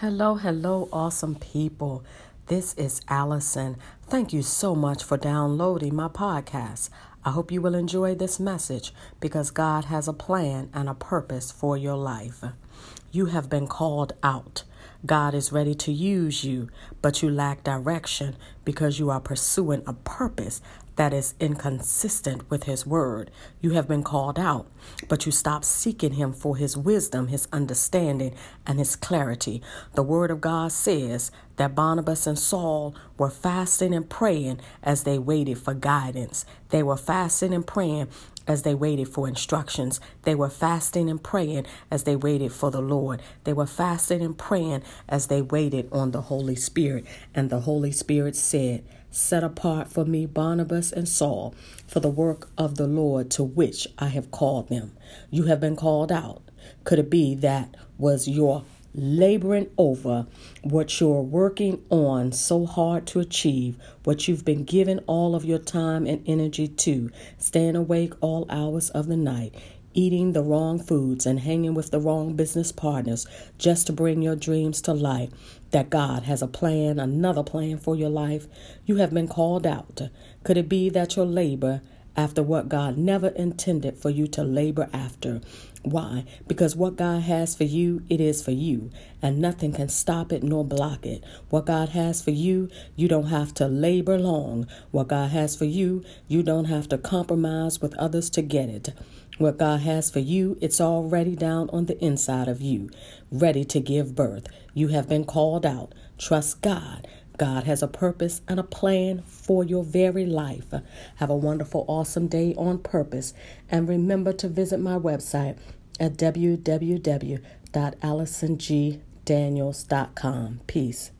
Hello, hello, awesome people. This is Allison. Thank you so much for downloading my podcast. I hope you will enjoy this message because God has a plan and a purpose for your life. You have been called out. God is ready to use you, but you lack direction because you are pursuing a purpose that is inconsistent with His word. You have been called out, but you stop seeking Him for His wisdom, His understanding, and His clarity. The word of God says that Barnabas and Saul were fasting and praying as they waited for guidance. They were fasting and praying as they waited for instructions. They were fasting and praying as they waited for the Lord. They were fasting and praying as they waited on the Holy Spirit. And the Holy Spirit said, Set apart for me Barnabas and Saul for the work of the Lord to which I have called them. You have been called out. Could it be that was your laboring over what you're working on so hard to achieve, what you've been giving all of your time and energy to, staying awake all hours of the night, eating the wrong foods and hanging with the wrong business partners just to bring your dreams to life, that God has a plan, another plan for your life. You have been called out. Could it be that your labor after what God never intended for you to labor after. Why? Because what God has for you, it is for you, and nothing can stop it nor block it. What God has for you, you don't have to labor long. What God has for you, you don't have to compromise with others to get it. What God has for you, it's already down on the inside of you, ready to give birth. You have been called out. Trust God. God has a purpose and a plan for your very life. Have a wonderful, awesome day on purpose. And remember to visit my website at www.allisongdaniels.com. Peace.